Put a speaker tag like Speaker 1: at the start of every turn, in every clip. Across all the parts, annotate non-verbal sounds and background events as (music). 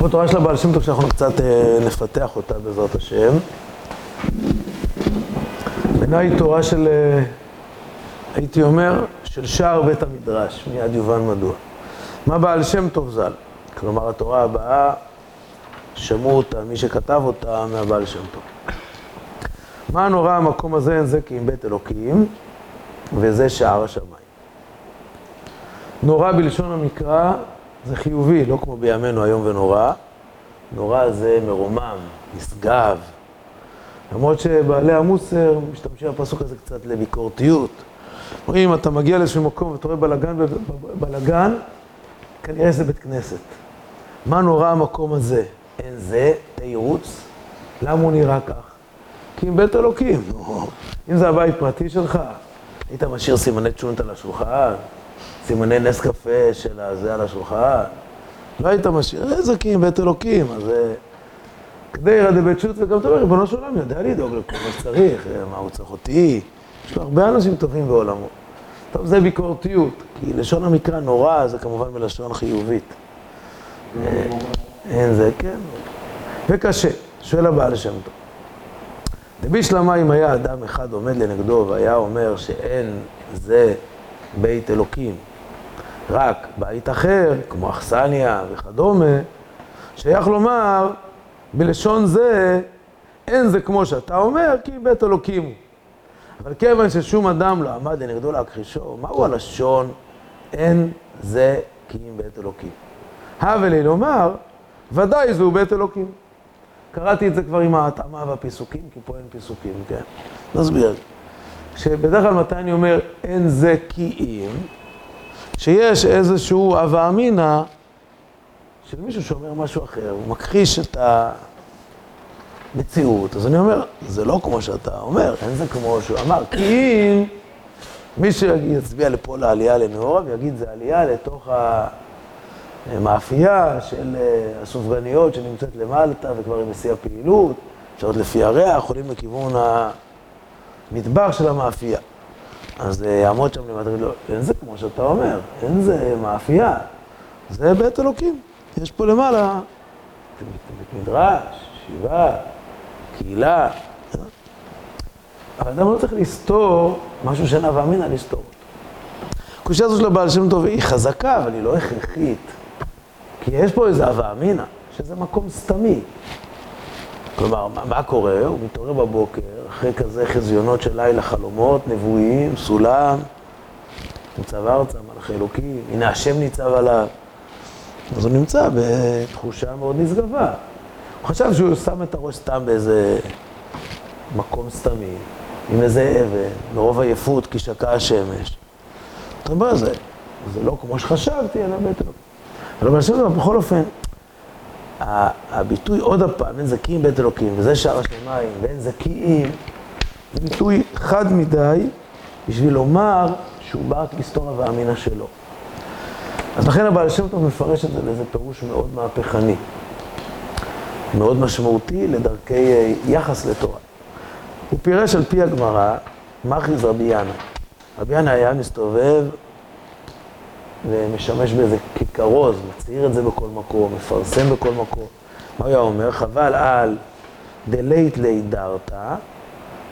Speaker 1: פה תורה של הבעל שם טוב שאנחנו קצת אה, נפתח אותה בעזרת השם. בעיניי תורה של, אה, הייתי אומר, של שער בית המדרש, מיד יובן מדוע. מה בעל שם טוב ז"ל? כלומר, התורה הבאה, שמעו אותה, מי שכתב אותה, מהבעל שם טוב. מה נורא המקום הזה, אין זה כי אם בית אלוקים, וזה שער השמיים. נורא בלשון המקרא זה חיובי, לא כמו בימינו היום ונורא. נורא זה מרומם, נשגב. למרות שבעלי המוסר משתמשים בפסוק הזה קצת לביקורתיות. אם אתה מגיע לאיזשהו מקום ואתה רואה בלאגן, בלאגן, כנראה זה בית כנסת. מה נורא המקום הזה? אין זה תירוץ. למה הוא נראה כך? כי אם בית אלוקים. (laughs) אם זה הבית פרטי שלך, היית משאיר סימני צ'ונט על השולחן, סימני נס קפה של הזה על השולחן. לא היית משאיר, איזה כי אם בית אלוקים, אז כדי ירדה בית שוט, וגם אתה אומר, ריבונו של עולם יודע לדאוג לכל מה שצריך, מה הוא צריך אותי. יש לו הרבה אנשים טובים בעולמו. טוב, זה ביקורתיות, כי לשון המקרא נורא זה כמובן מלשון חיובית. אין זה, כן. וקשה, שואל הבעל שם טוב. לבישלמה אם היה אדם אחד עומד לנגדו והיה אומר שאין זה בית אלוקים, רק בית אחר, כמו אכסניה וכדומה, שייך לומר, בלשון זה, אין זה כמו שאתה אומר, כי בית אלוקים הוא. אבל כיוון ששום אדם לא עמד לנגדו להכחישו, מהו הלשון, אין זה כי אם בית אלוקים. הווה לי לומר, ודאי זהו בית אלוקים. קראתי את זה כבר עם ההתאמה והפיסוקים, כי פה אין פיסוקים, כן? נסביר. שבדרך כלל מתי אני אומר אין זה כי אם, שיש איזשהו הווה אמינא של מישהו שאומר משהו אחר, הוא מכחיש את המציאות, אז אני אומר, זה לא כמו שאתה אומר, אין זה כמו שהוא אמר, כי אם מישהו יצביע לפה לעלייה לנאורה ויגיד זה עלייה לתוך המאפייה של אה, הסופגניות שנמצאת למלטה וכבר היא מסיעה פעילות, אפשר לפי הריח, עולים לכיוון המדבר של המאפייה. אז אה, יעמוד שם למטה, לא, אין זה כמו שאתה אומר, אין זה מאפייה, זה בית אלוקים. יש פה למעלה בית מדרש, ישיבה, קהילה. אבל אדם לא צריך לסתור משהו שאין הווה אמינא לסתור אותו. הקושייה הזו של הבעל שם טוב היא חזקה, אבל היא לא הכרחית. כי יש פה איזה הווה אמינא, שזה מקום סתמי. כלומר, מה, מה קורה? הוא מתעורר בבוקר, אחרי כזה חזיונות של לילה, חלומות, נבואים, סולם, ניצב ארצה, מלאכי אלוקים, הנה השם ניצב עליו. אז הוא נמצא בתחושה מאוד נשגבה. הוא חשב שהוא שם את הראש סתם באיזה מקום סתמי, עם איזה אבן, מרוב עייפות כי שקעה השמש. אתה אומר, זה, זה לא כמו שחשבתי, אלא אלוקים. אבל בסדר, בכל אופן, הביטוי עוד הפעם, אין זכיים בית אלוקים, וזה שער השמיים, ואין זכיים, זה ביטוי חד מדי בשביל לומר שהוא בא רק לסתור הווה שלו. אז לכן הבעל שם טוב מפרש את זה לאיזה פירוש מאוד מהפכני, מאוד משמעותי לדרכי אה, יחס לתורה. הוא פירש על פי הגמרא, מכריז רבי ינא. רבי ינא היה מסתובב ומשמש באיזה ככרוז, מצהיר את זה בכל מקום, מפרסם בכל מקום. מה הוא היה אומר? חבל על דלית לידרתא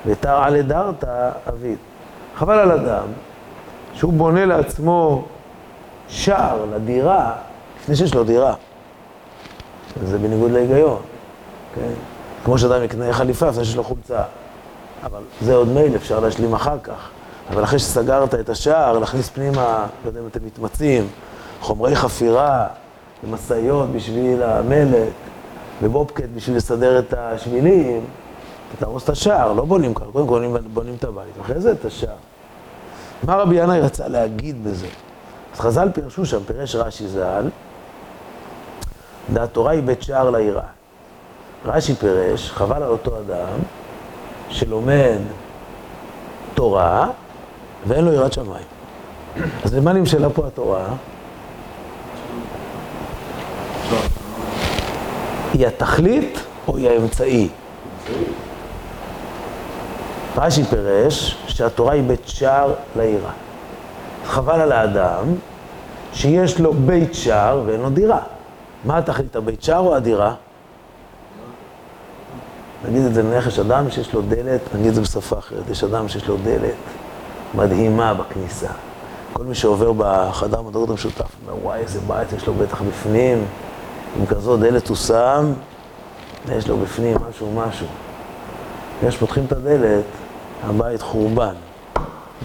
Speaker 1: ותר על הדרתא אביד. חבל על אדם שהוא בונה לעצמו שער לדירה לפני שיש לו דירה. זה בניגוד להיגיון, כן? כמו שאדם יקנה חליפה לפני שיש לו חולצה. אבל זה עוד מייל, אפשר להשלים אחר כך. אבל אחרי שסגרת את השער, להכניס פנימה, לא יודע אם אתם מתמצאים, חומרי חפירה, ומשאיות בשביל המלט, ובובקט בשביל לסדר את השבילים, אתה תהרוס את השער, לא בונים ככה, קודם כל בונים את הבית, אחרי זה את השער. מה רבי ינאי רצה להגיד בזה? אז חז"ל פירשו שם, פירש רש"י ז"ל, דעת תורה היא בית שער ליראה. רש"י פירש, חבל על אותו אדם שלומד תורה ואין לו יראת שמיים. אז למה נמשלה פה התורה? היא התכלית או היא האמצעי? רש"י פירש שהתורה היא בית שער ליראה. חבל על האדם שיש לו בית שער ואין לו דירה. מה התכלית, הבית שער או הדירה? נגיד את זה יש אדם שיש לו דלת, נגיד את זה בשפה אחרת, יש אדם שיש לו דלת מדהימה בכניסה. כל מי שעובר בחדר מדרגות המשותף אומר, וואי, איזה בית יש לו בטח בפנים, עם כזו דלת הוא שם, ויש לו בפנים משהו משהו. יש, פותחים את הדלת, הבית חורבן.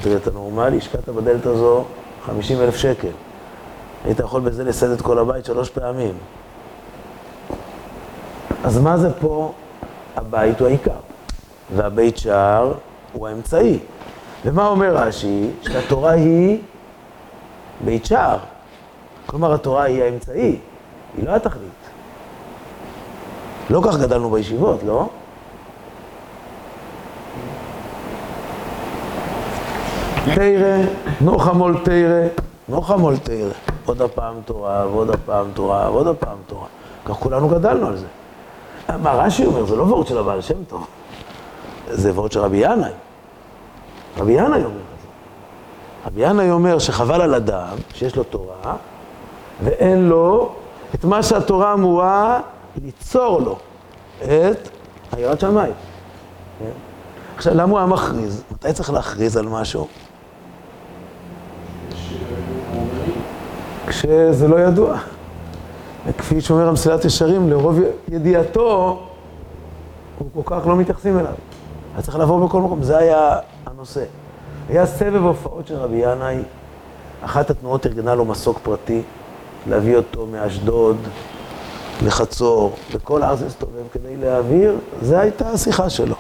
Speaker 1: דלת הנורמלי, השקעת בדלת הזו 50 אלף שקל. היית יכול בזה לסד את כל הבית שלוש פעמים. אז מה זה פה? הבית הוא העיקר, והבית שער הוא האמצעי. ומה אומר רש"י? שהתורה היא בית שער. כלומר, התורה היא האמצעי, היא לא התכלית. לא כך גדלנו בישיבות, לא? תרא, נוחמול תרא, נוחמול תרא. עוד הפעם תורה, ועוד הפעם תורה, ועוד הפעם תורה. כך כולנו גדלנו על זה. מה רש"י אומר, זה לא וורד של הבעל שם טוב, זה וורד של רבי ינאי. רבי ינאי אומר את זה. רבי ינאי אומר שחבל על אדם שיש לו תורה, ואין לו את מה שהתורה אמורה ליצור לו, את היראת שמיים. עכשיו, למה הוא היה מכריז? מתי צריך להכריז על משהו? כשזה לא ידוע. וכפי שאומר המסילת ישרים, לרוב ידיעתו, הוא כל כך לא מתייחסים אליו. היה צריך לעבור בכל מקום, זה היה הנושא. היה סבב הופעות של רבי ינאי, אחת התנועות ארגנה לו מסוק פרטי, להביא אותו מאשדוד לחצור, בכל הארץ להסתובב כדי להעביר, זו הייתה השיחה שלו,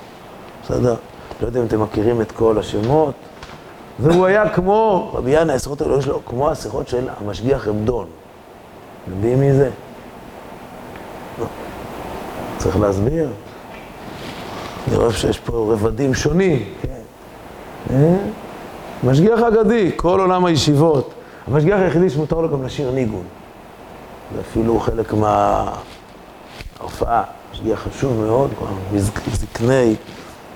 Speaker 1: בסדר? לא יודע אם אתם מכירים את כל השמות, והוא היה כמו, רבי ינאי, השיחות האלוהים שלו, כמו השיחות של המשגיח רבדון. יודעים מי זה? לא. צריך להסביר. אני רואה שיש פה רבדים שונים. כן. אה? משגיח אגדי, כל עולם הישיבות. המשגיח היחידי שמותר לו גם לשיר ניגון. זה אפילו חלק מההופעה. משגיח חשוב מאוד, זקני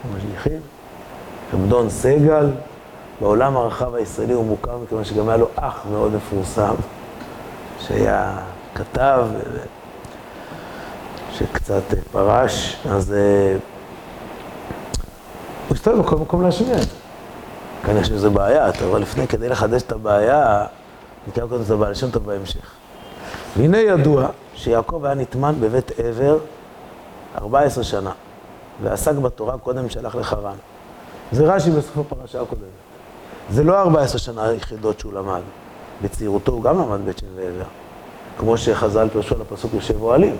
Speaker 1: המשגיחים. רבדון סגל, בעולם הרחב הישראלי הוא מוכר מכיוון שגם היה לו אח מאוד מפורסם. שהיה כתב, שקצת פרש, אז אה, הוא הסתובב בכל מקום להשמיע את זה. יש איזו בעיה, אבל לפני, כדי לחדש את הבעיה, נקרא קודם את הבעיה לשם טוב בהמשך. והנה ידוע שיעקב היה נטמן בבית עבר 14 שנה, ועסק בתורה קודם שהלך לחרן. זה רש"י בסוף הפרשה הקודמת. זה לא 14 שנה היחידות שהוא למד. בצעירותו הוא גם למד בית שם ועבר, כמו שחז"ל פרשו על הפסוק יושב אוהלים.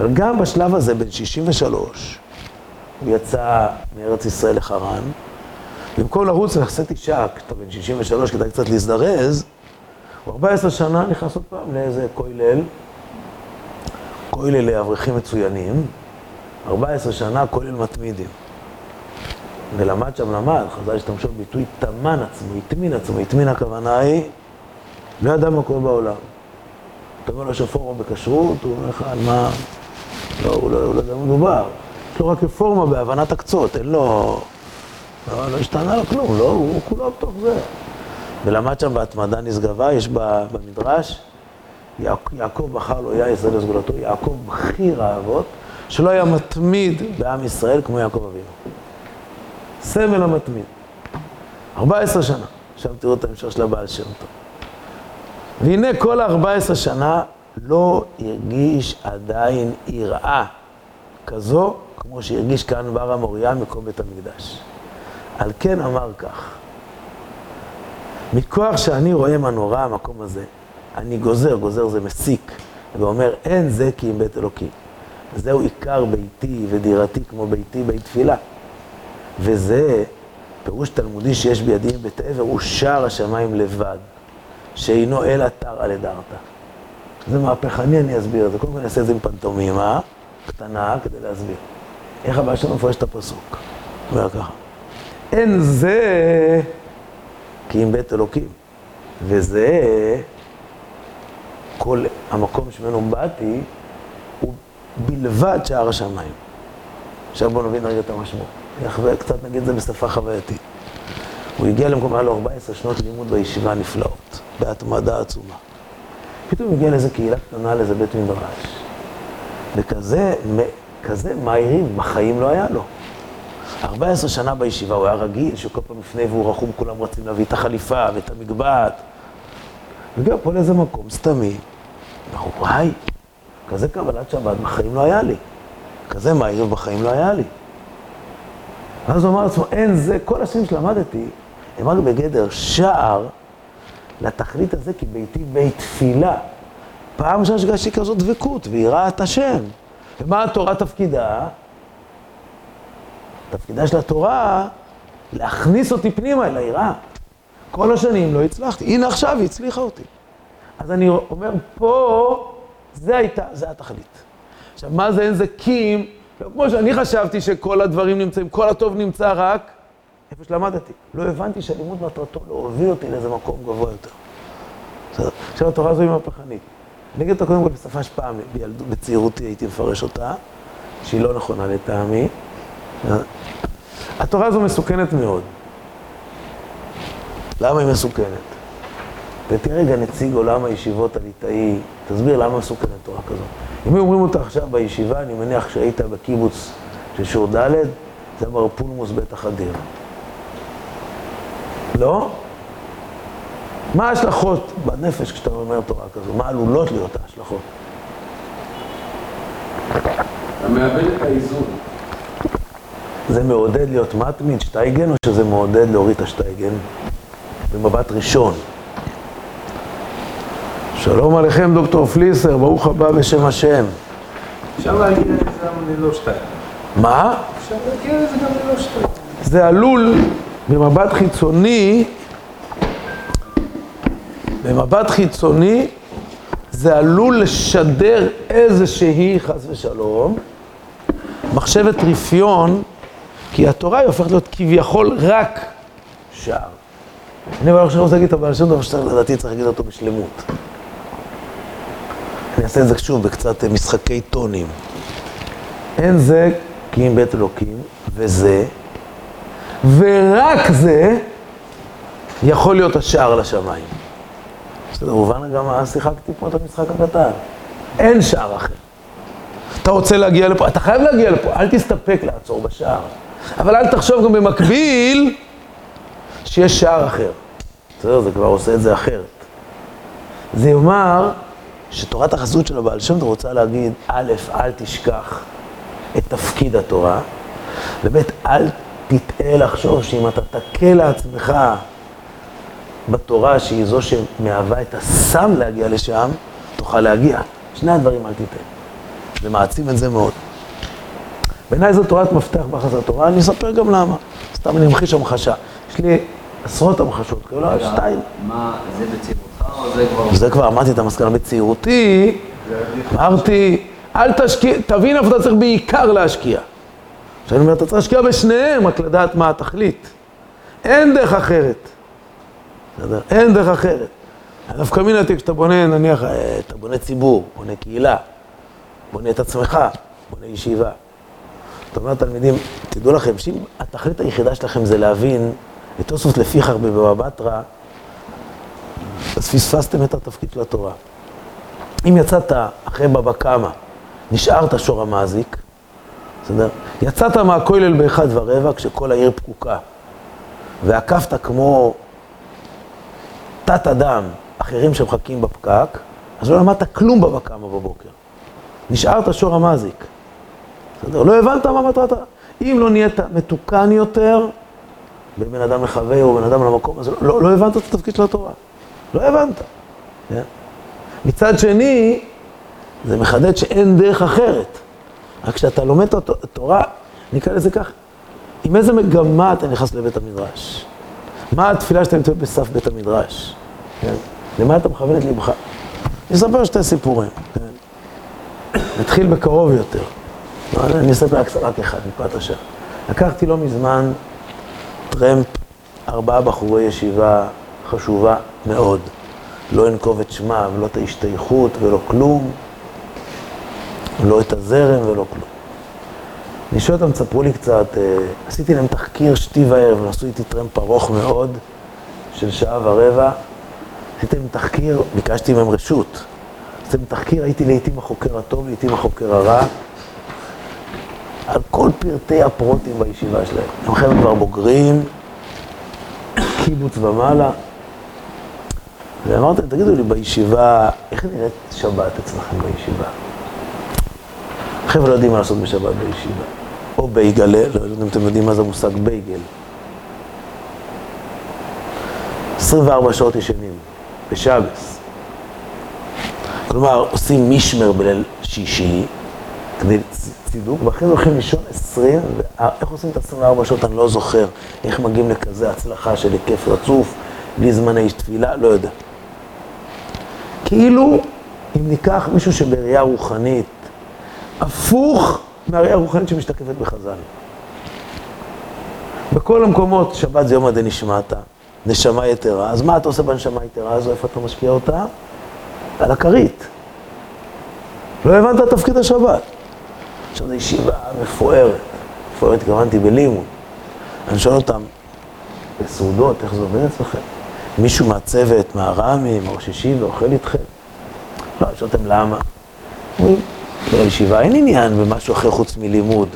Speaker 1: אבל גם בשלב הזה, בן 63, הוא יצא מארץ ישראל לחרן. במקום לרוץ ולחסת אישה, כשאתה בן 63, כדאי קצת להזדרז, הוא 14 שנה נכנס עוד פעם לאיזה כולל, כולל לאברכים מצוינים, 14 שנה כולל מתמידים. ולמד שם למד, חז"ל השתמשו בביטוי טמן עצמו, הטמין עצמו, הטמין הכוונה היא לא ידע מה קורה בעולם. אתה אומר לו שפורמה בכשרות, הוא אומר לך על מה... לא, הוא לא, לא יודע מה מדובר. יש לו רק רפורמה בהבנת הקצות, אין לו... לא, לא השתנה לו כלום, לא, הוא כולו בתוך זה. ולמד שם בהתמדה נשגבה, יש במדרש, יעקב בחר לו, היה ישראל לסגולתו, יעקב בכיר האבות, שלא היה מתמיד בעם ישראל כמו יעקב אבינו. סמל המתמיד. 14 שנה. עכשיו תראו את ההמשך של הבעל שם טוב. והנה כל ה-14 שנה לא הרגיש עדיין יראה כזו כמו שהרגיש כאן בר המוריה מקום בית המקדש. על כן אמר כך, מכוח שאני רואה מה נורא המקום הזה, אני גוזר, גוזר זה מסיק, ואומר אין זה כי אם בית אלוקים. זהו עיקר ביתי ודירתי כמו ביתי בית תפילה. וזה פירוש תלמודי שיש בידי בית עבר, הוא שער השמיים לבד. שאינו אלא תרא לדרתא. זה מהפכני, אני אסביר את זה. קודם כל אני אעשה את זה עם פנטומימה קטנה כדי להסביר. איך הבעיה שלנו מפרש את הפסוק? אומר ככה, אין זה כי אם בית אלוקים, וזה כל המקום שממנו באתי, הוא בלבד שער השמיים. עכשיו בואו נבין רגע את המשמעות. קצת נגיד את זה בשפה חווייתית. הוא הגיע למקום, היה לו 14 שנות לימוד בישיבה נפלאות. בהתמדה עצומה. פתאום הגיע לאיזה קהילה קטנה, לאיזה בית מדרש. וכזה, כזה מהירים, בחיים לא היה לו. 14 שנה בישיבה, הוא היה רגיל שכל פעם לפני והוא רחום, כולם רצים להביא את החליפה ואת המגבעת. וגם פה לאיזה מקום סתמי. אנחנו, וואי, כזה קבלת שבת בחיים לא היה לי. כזה מהיר בחיים לא היה לי. ואז הוא אמר לעצמו, אין זה, כל השנים שלמדתי, הם רק בגדר שער לתכלית הזה, כי ביתי בית תפילה. פעם ראשונה שהרגשתי כזאת דבקות ויראת השם. ומה התורה תפקידה? תפקידה של התורה להכניס אותי פנימה אל היראה. כל השנים לא הצלחתי, הנה עכשיו היא הצליחה אותי. אז אני אומר, פה, זה הייתה, זה התכלית. עכשיו, מה זה אין זה קים? כמו שאני חשבתי שכל הדברים נמצאים, כל הטוב נמצא רק איפה שלמדתי. לא הבנתי שהלימוד מטרתו להוביל אותי לאיזה מקום גבוה יותר. עכשיו, התורה הזו היא מהפכנית. אני אגיד אותה קודם כל בשפה שפעם, בצעירותי הייתי מפרש אותה, שהיא לא נכונה לטעמי. התורה הזו מסוכנת מאוד. למה היא מסוכנת? ותראה רגע נציג עולם הישיבות הליטאי, תסביר למה מסוכנת תורה כזאת. אם אומרים אותה עכשיו בישיבה, אני מניח שהיית בקיבוץ של שור ד', זה בר פולמוס בית החדיר. לא? מה ההשלכות בנפש כשאתה אומר תורה כזו? מה עלולות להיות ההשלכות?
Speaker 2: אתה מאבד את האיזון.
Speaker 1: זה מעודד להיות מתמיד, שטייגן, או שזה מעודד להוריד את השטייגן? במבט ראשון. שלום עליכם, דוקטור פליסר, ברוך הבא בשם השם.
Speaker 2: אפשר להגיד את זה גם ללא שטייגן.
Speaker 1: מה?
Speaker 2: אפשר להגיד את זה גם ללא שטייגן.
Speaker 1: זה עלול, במבט חיצוני, במבט חיצוני, זה עלול לשדר איזושהי, חס ושלום, מחשבת רפיון, כי התורה היא הופכת להיות כביכול רק שער. אני אבל עכשיו רוצה להגיד את הבעל שם דבר שלדעתי צריך להגיד אותו בשלמות. אני אעשה את זה שוב בקצת משחקי טונים. אין זה כי אם בית אלוקים, וזה, ורק זה יכול להיות השער לשמיים. בסדר, מובן גם שיחקתי פה את המשחק הקטן. אין שער אחר. אתה רוצה להגיע לפה, אתה חייב להגיע לפה, אל תסתפק לעצור בשער. אבל אל תחשוב גם במקביל שיש שער אחר. בסדר, זה כבר עושה את זה אחרת. זה יאמר שתורת החסות של הבעל שם רוצה להגיד, א', אל תשכח את תפקיד התורה, וב', אל תטעה לחשוב שאם אתה תכה לעצמך בתורה, שהיא זו שמהווה את הסם להגיע לשם, תוכל להגיע. שני הדברים אל תטעה. זה מעצים את זה מאוד. בעיניי זו תורת מפתח ביחס לתורה, אני אספר גם למה. סתם אני אמחיש המחשה. יש לי עשרות המחשות, כאילו, שתיים.
Speaker 2: מה, זה בצעירותך או זה כבר...
Speaker 1: זה כבר אמרתי את המסקנה בצעירותי, אמרתי, אל תשקיע, תבין איפה אתה צריך בעיקר להשקיע. כשאני אומר, אתה צריך להשקיע בשניהם, רק לדעת מה התכלית. אין דרך אחרת. בסדר? אין דרך אחרת. נפקא מינה כשאתה בונה, נניח, אה, אתה בונה ציבור, בונה קהילה, בונה את עצמך, בונה ישיבה. אתה אומר לתלמידים, תדעו לכם שאם התכלית היחידה שלכם זה להבין את תוספות לפיכך בבבא בתרא, אז פספסתם את התפקיד של התורה. אם יצאת אחרי בבא קמא, נשארת שור המאזיק, בסדר? יצאת מהכולל באחד ורבע כשכל העיר פקוקה, ועקפת כמו תת אדם אחרים שמחכים בפקק, אז לא למדת כלום בבא קמא בבוקר. נשארת שור המאזיק. בסדר? לא הבנת מה מטרת... אם לא נהיית מתוקן יותר, בין בן אדם לחבר או בן אדם למקום הזה, לא, לא הבנת את התפקיד של התורה. לא הבנת. כן? מצד שני, זה מחדד שאין דרך אחרת. רק כשאתה לומד את התורה, נקרא לזה כך, עם איזה מגמה אתה נכנס לבית המדרש? מה התפילה שאתה נמצא בסף בית המדרש? כן? למה אתה מכוון את לבך? אני אספר שתי סיפורים, כן? נתחיל בקרוב יותר. אני אספר רק אחד, מפאת השם. לקחתי לא מזמן טרמפ, ארבעה בחורי ישיבה חשובה מאוד. לא אנקוב את שמם, לא את ההשתייכות ולא כלום, לא את הזרם ולא כלום. אני שואל אותם, תספרו לי קצת, אה, עשיתי להם תחקיר שתי וערב, הם עשו איתי טרמפ ארוך מאוד, של שעה ורבע. עשיתי להם תחקיר, ביקשתי מהם רשות, עושה תחקיר, הייתי לעיתים החוקר הטוב, לעיתים החוקר הרע, על כל פרטי הפרוטים בישיבה שלהם. הם חבר'ה כבר בוגרים, קיבוץ ומעלה. ואמרתי, תגידו לי, בישיבה, איך נראית שבת אצלכם בישיבה? חבר'ה לא יודעים מה לעשות בשבת בישיבה. או בייגלה, לא יודע אם אתם יודעים מה זה המושג בייגל. 24 שעות ישנים, בשבס. כלומר, עושים מישמר בליל שישי, כדי צידוק, ואחרי זה הולכים לישון 20, ואיך עושים את 24 שעות אני לא זוכר, איך מגיעים לכזה הצלחה של היקף רצוף, בלי זמני תפילה, לא יודע. כאילו, אם ניקח מישהו שבראייה רוחנית, הפוך מהראייה הרוחנית שמשתקפת בחז"ל. בכל המקומות, שבת זה יום עדי נשמעת, נשמה יתרה, אז מה אתה עושה בנשמה יתרה הזו, איפה אתה משקיע אותה? על הכרית. לא הבנת את תפקיד השבת. עכשיו זו ישיבה מפוארת, מפוארת התכוונתי בלימוד. אני שואל אותם, בסעודות, איך זה עובד אצלכם? מישהו מהצוות, מהר"מים, ראש ישיבה, אוכל איתכם? לא, אני שואל אותם למה. אומרים, בישיבה אין עניין במשהו אחר חוץ מלימוד.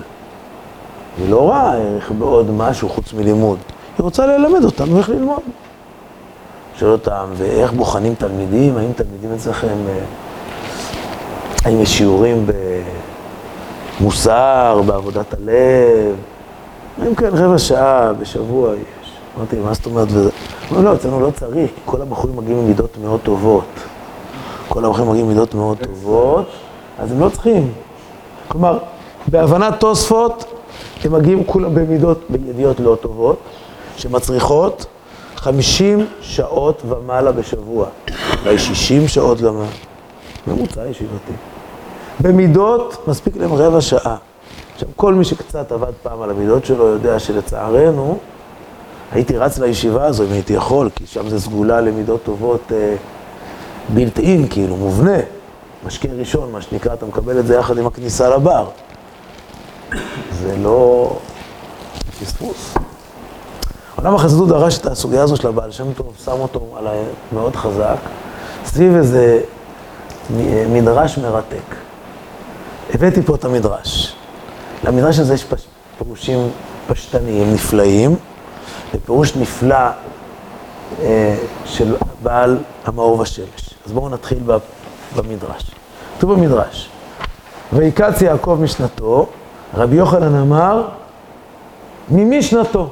Speaker 1: היא לא רואה ערך בעוד משהו חוץ מלימוד. היא רוצה ללמד אותנו איך ללמוד. שואל אותם, ואיך בוחנים תלמידים? האם תלמידים אצלכם, אה, האם יש שיעורים במוסר, בעבודת הלב? אם כן, רבע שעה בשבוע יש. אמרתי, מה זאת אומרת? וזה? אמרו, לא, אצלנו לא צריך, כי כל הבחורים מגיעים עם מידות מאוד טובות. כל הבחורים מגיעים עם מידות מאוד טובות, אז הם לא צריכים. כלומר, בהבנת תוספות, הם מגיעים כולם במידות, בידיעות לא טובות, שמצריכות 50 שעות ומעלה בשבוע, אולי 60 שעות גם, ממוצע ישיבתי. במידות מספיק להם רבע שעה. עכשיו, כל מי שקצת עבד פעם על המידות שלו יודע שלצערנו, הייתי רץ לישיבה הזו אם הייתי יכול, כי שם זה סגולה למידות טובות אה, בלתי אין, כאילו, מובנה. משקיע ראשון, מה שנקרא, אתה מקבל את זה יחד עם הכניסה לבר. זה לא פספוס. עולם החסידות דרש את הסוגיה הזו של הבעל שם טוב, שם אותו עליי מאוד חזק, סביב איזה מדרש מרתק. הבאתי פה את המדרש. למדרש הזה יש פש... פירושים פשטניים נפלאים, ופירוש נפלא אה, של בעל המאור ושמש. אז בואו נתחיל במדרש. כתוב במדרש, ויקץ יעקב משנתו, רבי יוחנן אמר, ממשנתו.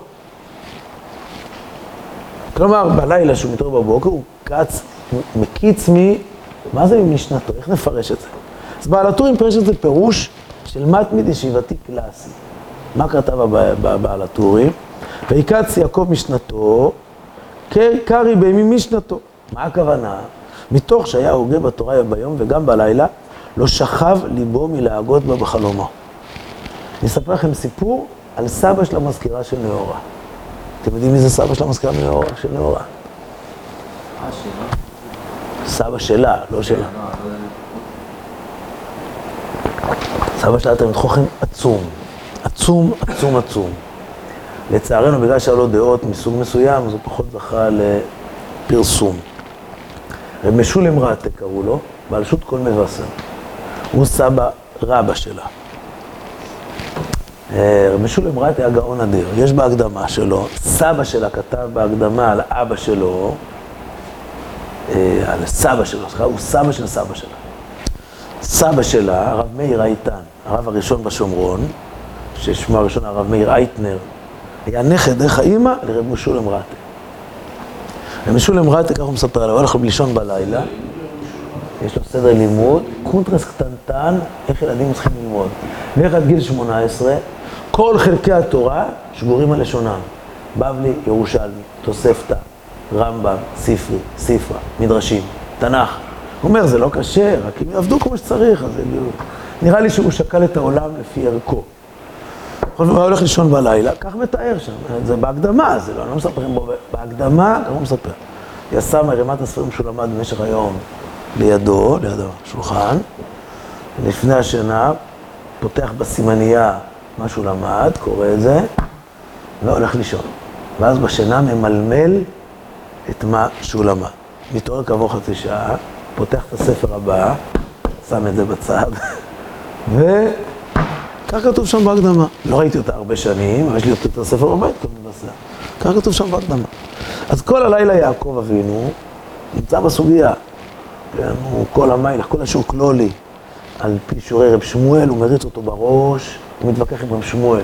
Speaker 1: כלומר, בלילה שהוא מתעורר בבוקר, הוא קץ, מקיץ מ... מה זה ממשנתו? איך נפרש את זה? אז בעל הטור מפרש את זה פירוש של מתמיד ישיבתי קלאסי. מה כתב בעל הטורים? ויקץ יעקב משנתו, קרי בימי משנתו. מה הכוונה? מתוך שהיה הוגה בתורה ביום וגם בלילה, לא שכב ליבו מלהגות בה בחלומו. אני אספר לכם סיפור על סבא של המזכירה של נאורה. אתם יודעים מי זה סבא של המזכירה של נאורה? סבא שלה, לא שלה. סבא שלה תלמיד חוכם עצום, עצום, עצום, עצום. לצערנו, בגלל שהיו לו דעות מסוג מסוים, אז הוא פחות זכה לפרסום. רב משולם רטה קראו לו, בעל שו"ת כל מבשר. הוא סבא רבא שלה. אה, רב משולם רטה היה גאון אדיר. יש בהקדמה שלו, סבא שלה כתב בהקדמה על אבא שלו, אה, על סבא שלו, סליחה, הוא סבא של סבא שלה. סבא שלה, הרב מאיר אייטנר, הרב הראשון בשומרון, ששמו הראשון הרב מאיר אייטנר, היה נכד דרך האימא לרב משולם רטה. רב משולם רטה, ככה הוא מספר עליו, הולך לישון בלילה, יש לו סדר לימוד, קונטרס קטנטן, איך ילדים צריכים ללמוד. ואיך עד גיל 18, כל חלקי התורה שגורים על לשונם. בבלי, ירושלמי, תוספתא, רמב"ם, ספרי, ספרא, מדרשים, תנ"ך. הוא אומר, זה לא קשה, רק אם יעבדו כמו שצריך, אז נראה לי שהוא שקל את העולם לפי ערכו. הוא הולך לישון בלילה, כך מתאר שם, זה בהקדמה, זה לא, לא מספרים בו, בהקדמה, ככה הוא מספר. יס"מ מרימת הספרים שהוא למד במשך היום לידו, ליד השולחן, לפני השינה, פותח בסימנייה מה שהוא למד, קורא את זה, והולך לישון. ואז בשינה ממלמל את מה שהוא למד. מתעורר כעבור חצי שעה, פותח את הספר הבא, שם את זה בצד, (laughs) וכך כתוב שם בהקדמה. לא ראיתי אותה הרבה שנים, אבל יש לי את הספר בבית, נושא. כך כתוב שם בהקדמה. אז כל הלילה יעקב אבינו נמצא בסוגיה. כן, הוא כל המיילך, כל השוק כלולי, על פי שיעורי רב שמואל, הוא מריץ אותו בראש, הוא מתווכח עם רב שמואל.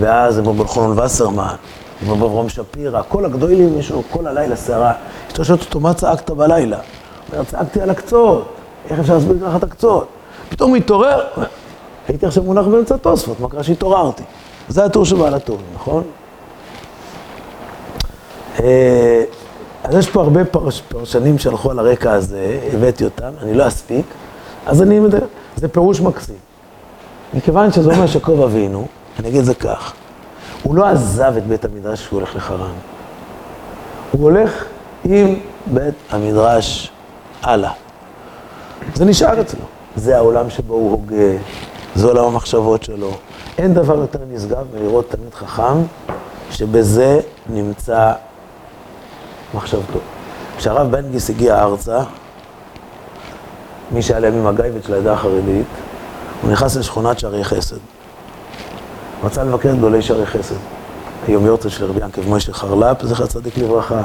Speaker 1: ואז עם רב חנון וסרמן, עם רב אברהם שפירא, כל הגדולים יש לו כל הלילה סערה. אשתו שואלת אותו, מה צעקת בלילה? הוא אומר, צעקתי על הקצות, איך אפשר להסביר ככה את הקצות? פתאום הוא התעורר, הייתי עכשיו מונח באמצע תוספות, מה קרה שהתעוררתי? זה הטור של בעל הטורים, נכון? אה, אז יש פה הרבה פרש, פרשנים שהלכו על הרקע הזה, הבאתי אותם, אני לא אספיק, אז אני מדבר, זה פירוש מקסים. מכיוון שזה אומר שקוב אבינו, אני אגיד את זה כך, הוא לא עזב את בית המדרש כשהוא הולך לחרן. הוא הולך עם בית המדרש הלאה. זה נשאר אצלו. זה העולם שבו הוא הוגה, זה עולם המחשבות שלו. אין דבר יותר נשגב מלראות תלמיד חכם שבזה נמצא מחשבתו. כשהרב בנגיס הגיע ארצה, מי שהיה לימים הגייבית של העדה החרדית, הוא נכנס לשכונת שערי חסד. רצה לבקר את גדולי שערי חסד. היום יורצה של רבי ינקב מוישה חרל"פ, זכר צדיק לברכה,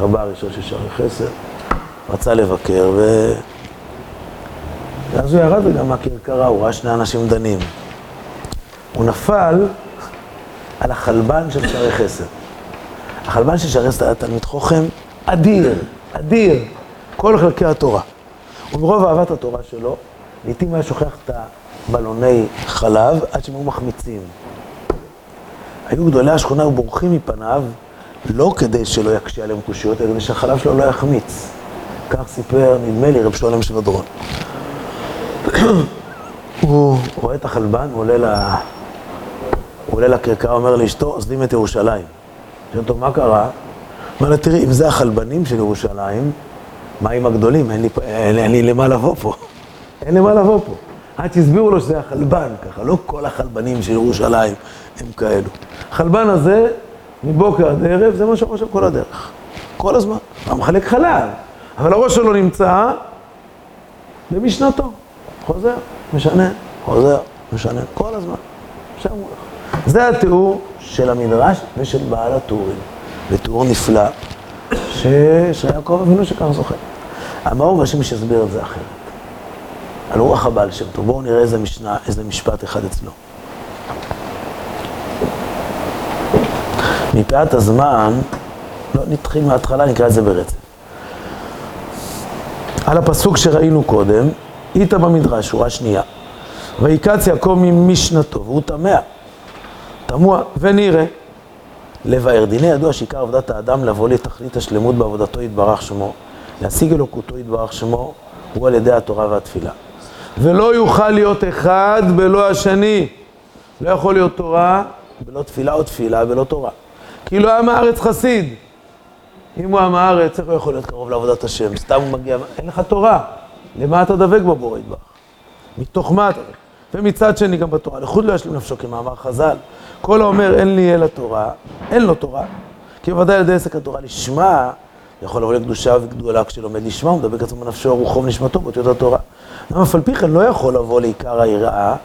Speaker 1: רבה הראשון של שערי חסד. רצה לבקר, ו... ואז הוא ירד וגם מהכרכרה, הוא ראה שני אנשים דנים. הוא נפל על החלבן של שערי חסד. החלבן של שערי חסד היה תלמיד חוכם אדיר, אדיר, כל חלקי התורה. ומרוב אהבת התורה שלו, לעתים היה שוכח את הבלוני חלב עד שהם היו מחמיצים. היו גדולי השכונה, היו בורחים מפניו, לא כדי שלא יקשה עליהם קושיות, אלא כדי שהחלב שלו לא יחמיץ. כך סיפר, נדמה לי, רב שולם שבדרון. (coughs) הוא רואה את החלבן, הוא עולה, ל... הוא עולה לכרכרה, אומר לאשתו, עוזבים את ירושלים. שואל אותו, מה קרה? אומר לה, תראי, אם זה החלבנים של ירושלים, מה עם הגדולים? אין לי, אין, אין לי למה לבוא פה. (laughs) אין למה לבוא פה. עד שהסבירו לו שזה החלבן, ככה, לא כל החלבנים של ירושלים הם כאלו. החלבן הזה, מבוקר עד ערב, זה מה שהוא חושב כל הדרך. כל הזמן. הוא מחלק חלב, אבל הראש שלו נמצא במשנתו. חוזר, משנה, חוזר, משנה, כל הזמן. שם הוא הולך. זה התיאור של המדרש ושל בעל הטורים. ותיאור נפלא, ש... שיעקב אבינו שכך זוכה. המאור והשם שיסביר את זה אחרת. על רוח הבעל שם טוב. בואו נראה איזה משנה, איזה משפט אחד אצלו. מפאת הזמן, לא נתחיל מההתחלה, נקרא את זה ברצף. על הפסוק שראינו קודם, איתה במדרש, שורה שנייה. ויקץ יעקב ממשנתו, והוא תמה, תמוה, ונראה. לבאר דיני ידוע שעיקר עבודת האדם לבוא לתכלית השלמות בעבודתו יתברך שמו, להשיג אלוקותו יתברך שמו, הוא על ידי התורה והתפילה. ולא יוכל להיות אחד בלא השני. לא יכול להיות תורה בלא תפילה או תפילה בלא תורה. כאילו עם הארץ חסיד. אם הוא עם הארץ, איך הוא יכול להיות קרוב לעבודת השם? סתם הוא מגיע, אין לך תורה. למה אתה דבק בבורא יתברך? מתוך מה אתה דבק? ומצד שני גם בתורה, לחוד לא ישלים נפשו כמאמר חז"ל. כל האומר אין לי אלא תורה, אין לו תורה. כי בוודאי על ידי עסק התורה לשמה, יכול לבוא לקדושה וגדולה כשלומד לשמה, הוא מדבק עצמו בנפשו, רוחו ונשמתו באותיות התורה. למה אף על פי כן לא יכול לבוא לעיקר היראה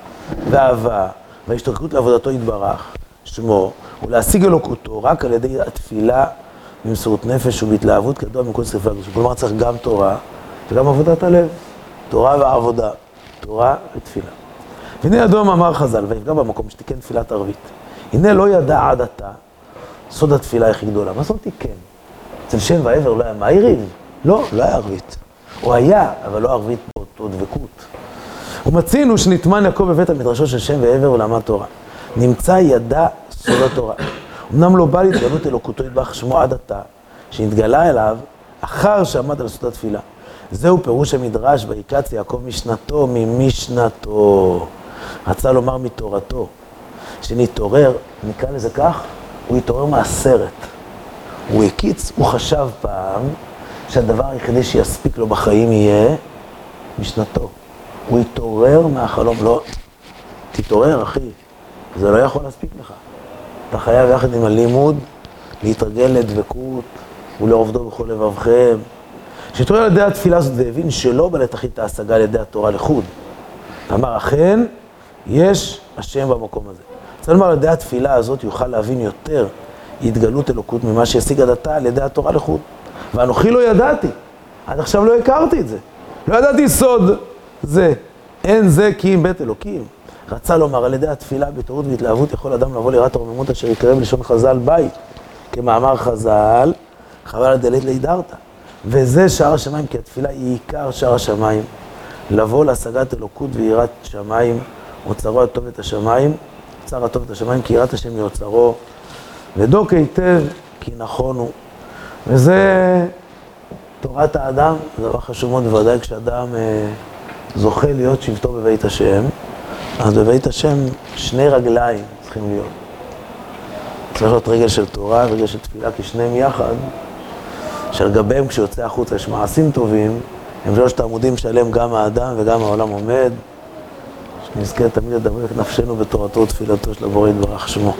Speaker 1: והאהבה וההשתוקקות לעבודתו יתברך, שמו, ולהשיג אלוקותו רק על ידי התפילה במסירות נפש ובהתלהבות כידוע מכל ספרי הקדושים. כלומר צריך גם תורה וגם עבודת הלב. תורה ועבודה, תורה ותפילה. והנה ידוע מאמר חז"ל, ויפגע במקום שתיקן תפילת ערבית. הנה לא ידע עד עתה סוד התפילה הכי גדולה. מה זאת תיקן? אצל שם ועבר לא היה מאירים? לא, לא היה ערבית. הוא היה, אבל לא ערבית באותו דבקות. ומצינו שנטמן יעקב בבית המדרשו של שם ועבר ולמד תורה. נמצא ידע סוד התורה. אמנם לא בא להתגלות אלוקותו ידבח שמו עד עתה, שהתגלה אליו אחר שעמד על סוד התפילה. זהו פירוש המדרש, ויקץ יעקב משנתו ממשנתו. רצה לומר מתורתו. שנתעורר, נקרא לזה כך, הוא התעורר מהסרט. הוא הקיץ, הוא חשב פעם שהדבר היחידי שיספיק לו בחיים יהיה משנתו. הוא התעורר מהחלום, לא, תתעורר אחי, זה לא יכול להספיק לך. אתה חייב יחד עם הלימוד להתרגל לדבקות ולעובדו בכל לבבכם. שהתעורר על ידי התפילה הזאת והבין שלא בא לתכלית ההשגה על ידי התורה לחוד. אמר, אכן, יש השם במקום הזה. צריך לומר, על ידי התפילה הזאת יוכל להבין יותר התגלות אלוקות ממה שהשיג עד עתה על ידי התורה לחוד. ואנוכי לא ידעתי, עד עכשיו לא הכרתי את זה. לא ידעתי סוד זה. אין זה כי אם בית אלוקים. רצה לומר, על ידי התפילה בתערות והתלהבות יכול אדם לבוא ליראת הרוממות אשר יקרא בלשון חז"ל בית. כמאמר חז"ל, חבל הדלת לידרת. וזה שער השמיים, כי התפילה היא עיקר שער השמיים. לבוא להשגת אלוקות ויראת שמיים, אוצרו הטוב את השמיים, אוצר הטוב את השמיים, כי יראת השם מאוצרו, ודוק היטב, כי נכון הוא. וזה תורת האדם, זה דבר חשוב מאוד, בוודאי כשאדם אה, זוכה להיות שבטו בבית השם, אז בבית השם שני רגליים צריכים להיות. צריך להיות רגל של תורה, רגל של תפילה, כי שניהם יחד, שעל גביהם כשיוצא החוצה יש מעשים טובים, הם שלושת העמודים שעליהם גם האדם וגם העולם עומד. שנזכה תמיד לדבר את נפשנו בתורתו ותפילתו של הבורא יתברך שמו.